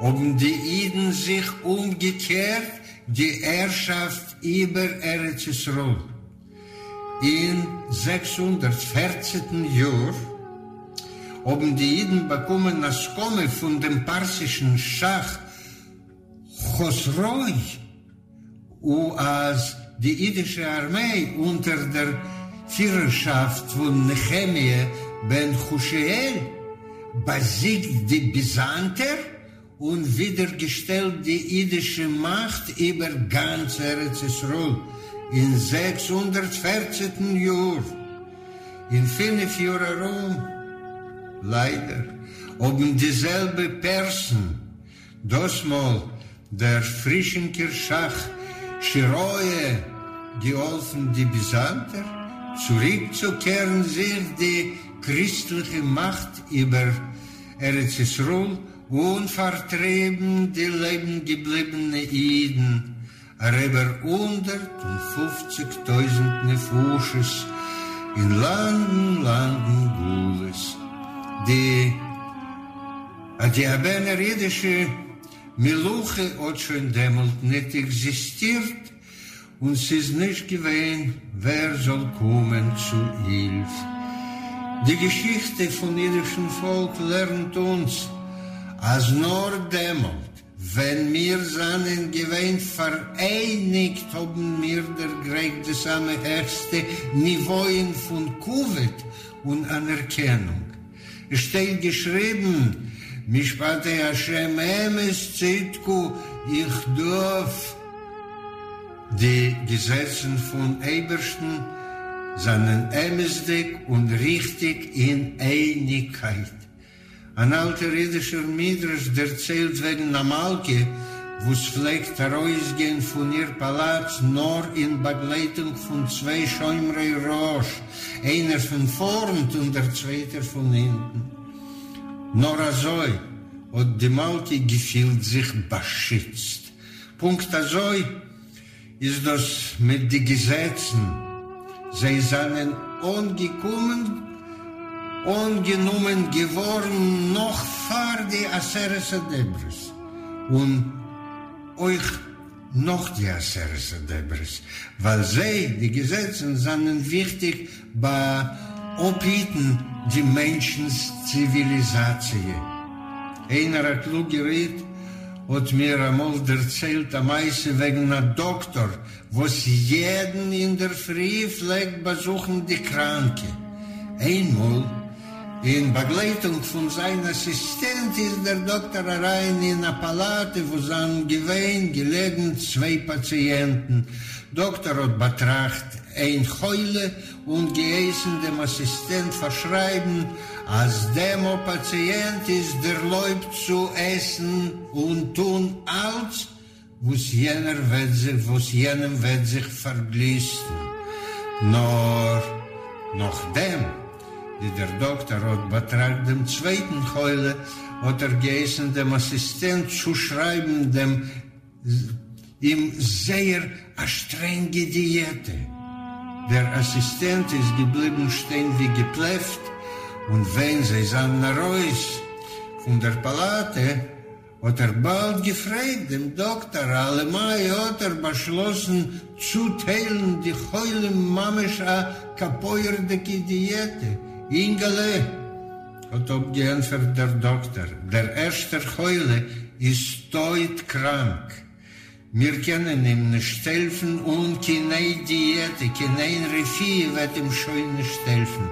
[SPEAKER 4] Haben die Iden sich umgekehrt die Herrschaft über Eretz Yisroel. In 614. Jahr haben die Iden bekommen das Komme von dem persischen Schach Chosroi, und als die idische Armee unter der Führerschaft von Nehemia ben Chusheel besiegt die Byzanter und wiedergestellt die idische Macht über ganz Eretz Yisroel in 614. Jahr. in fünf Jahren rum. Leider, oben dieselbe Persen, das mal der frischen Kirschach, Chiroe, geholfen die Byzanter, zurückzukehren sich die christliche Macht über Eretz Yisroel und vertrieben die leben gebliebene Iden, über 150.000 Nefusches in langen, langen Gules. Die, die Abener jüdische Meluche hat schon dämmelt nicht existiert und es ist nicht gewesen, wer soll kommen zu Hilf. Die Geschichte von jüdischen Volk lernt uns, als nur dämmelt, wenn wir seinen gewähnt vereinigt haben wir der Greik das am höchste Niveauen von Covid und Anerkennung. Es steht geschrieben, Mishpate Hashem emes zitku, ich darf die Gesetzen von Ebersten seinen emesdig und richtig in Einigkeit. Ein alter jüdischer Midrash erzählt wegen Amalke, wo es pflegt herausgehen von ihr Palaz nur in Begleitung von zwei Schäumrei Rosh, einer von vorn und der zweite von hinten. Nur azoi hat die Malke gefühlt sich beschützt. Punkt azoi ist das mit den Gesetzen. Sie seien ungekommen ungenommen geworden noch vor die Aseres Debris und euch noch die Aseres Debris, weil sie, die Gesetze, sind wichtig bei Opiten die Menschens Zivilisation. Einer hat klug geredet, hat mir einmal erzählt, am meisten wegen einer Doktor, was jeden in der Früh pflegt besuchen die Kranke. Einmal in Begleitung von seinem Assistent ist der Doktor rein in eine Palate, wo sind gewähnt, gelegen zwei Patienten. Doktor hat betracht ein Heule und geessen dem Assistent verschreiben, als demo Patient ist der Leib zu essen und tun alles, was jener wird sich, was jenem wird sich verglisten. Nur, noch dem, die der Doktor hat betragt dem zweiten Heule, hat er geessen dem Assistent zu schreiben, dem ihm sehr a strenge Diete. Der Assistent ist geblieben stehen wie gepläfft und wenn sie sahen nach Reus von der Palate, hat er bald gefragt dem Doktor, allemal hat er beschlossen zu teilen die Heule Mamesch a kapoierdeke Diete. Ingele, hat abgeantwortet der Doktor, der erste Heule ist tot krank. Wir können ihm nicht helfen und keine Diete, keine Refie wird ihm schon nicht helfen.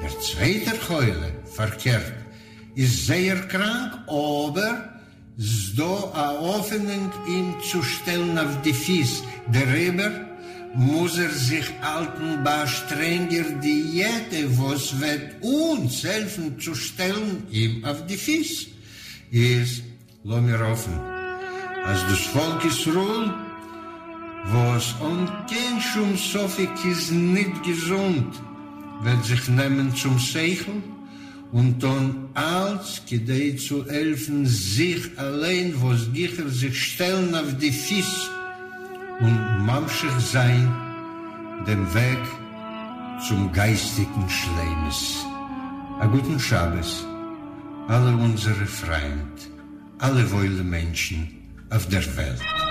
[SPEAKER 4] Der zweite Heule, verkehrt, ist sehr krank, aber es do a Öffnung ihm zu stellen auf die Fies. Der Reber muss er sich halten bei strenger Diete, was wird uns helfen zu stellen ihm auf die Fies. Ist, lass mir offen, als das Volk ruhig, was und kein Schum Sofik ist nicht gesund, wird sich nehmen zum Seichel und dann als gedei zu helfen sich allein, was Gicher sich stellen auf die Fies und mamschig sein den Weg zum geistigen Schleimes. A guten Schabes, alle unsere Freund, alle wohle Menschen auf der Welt.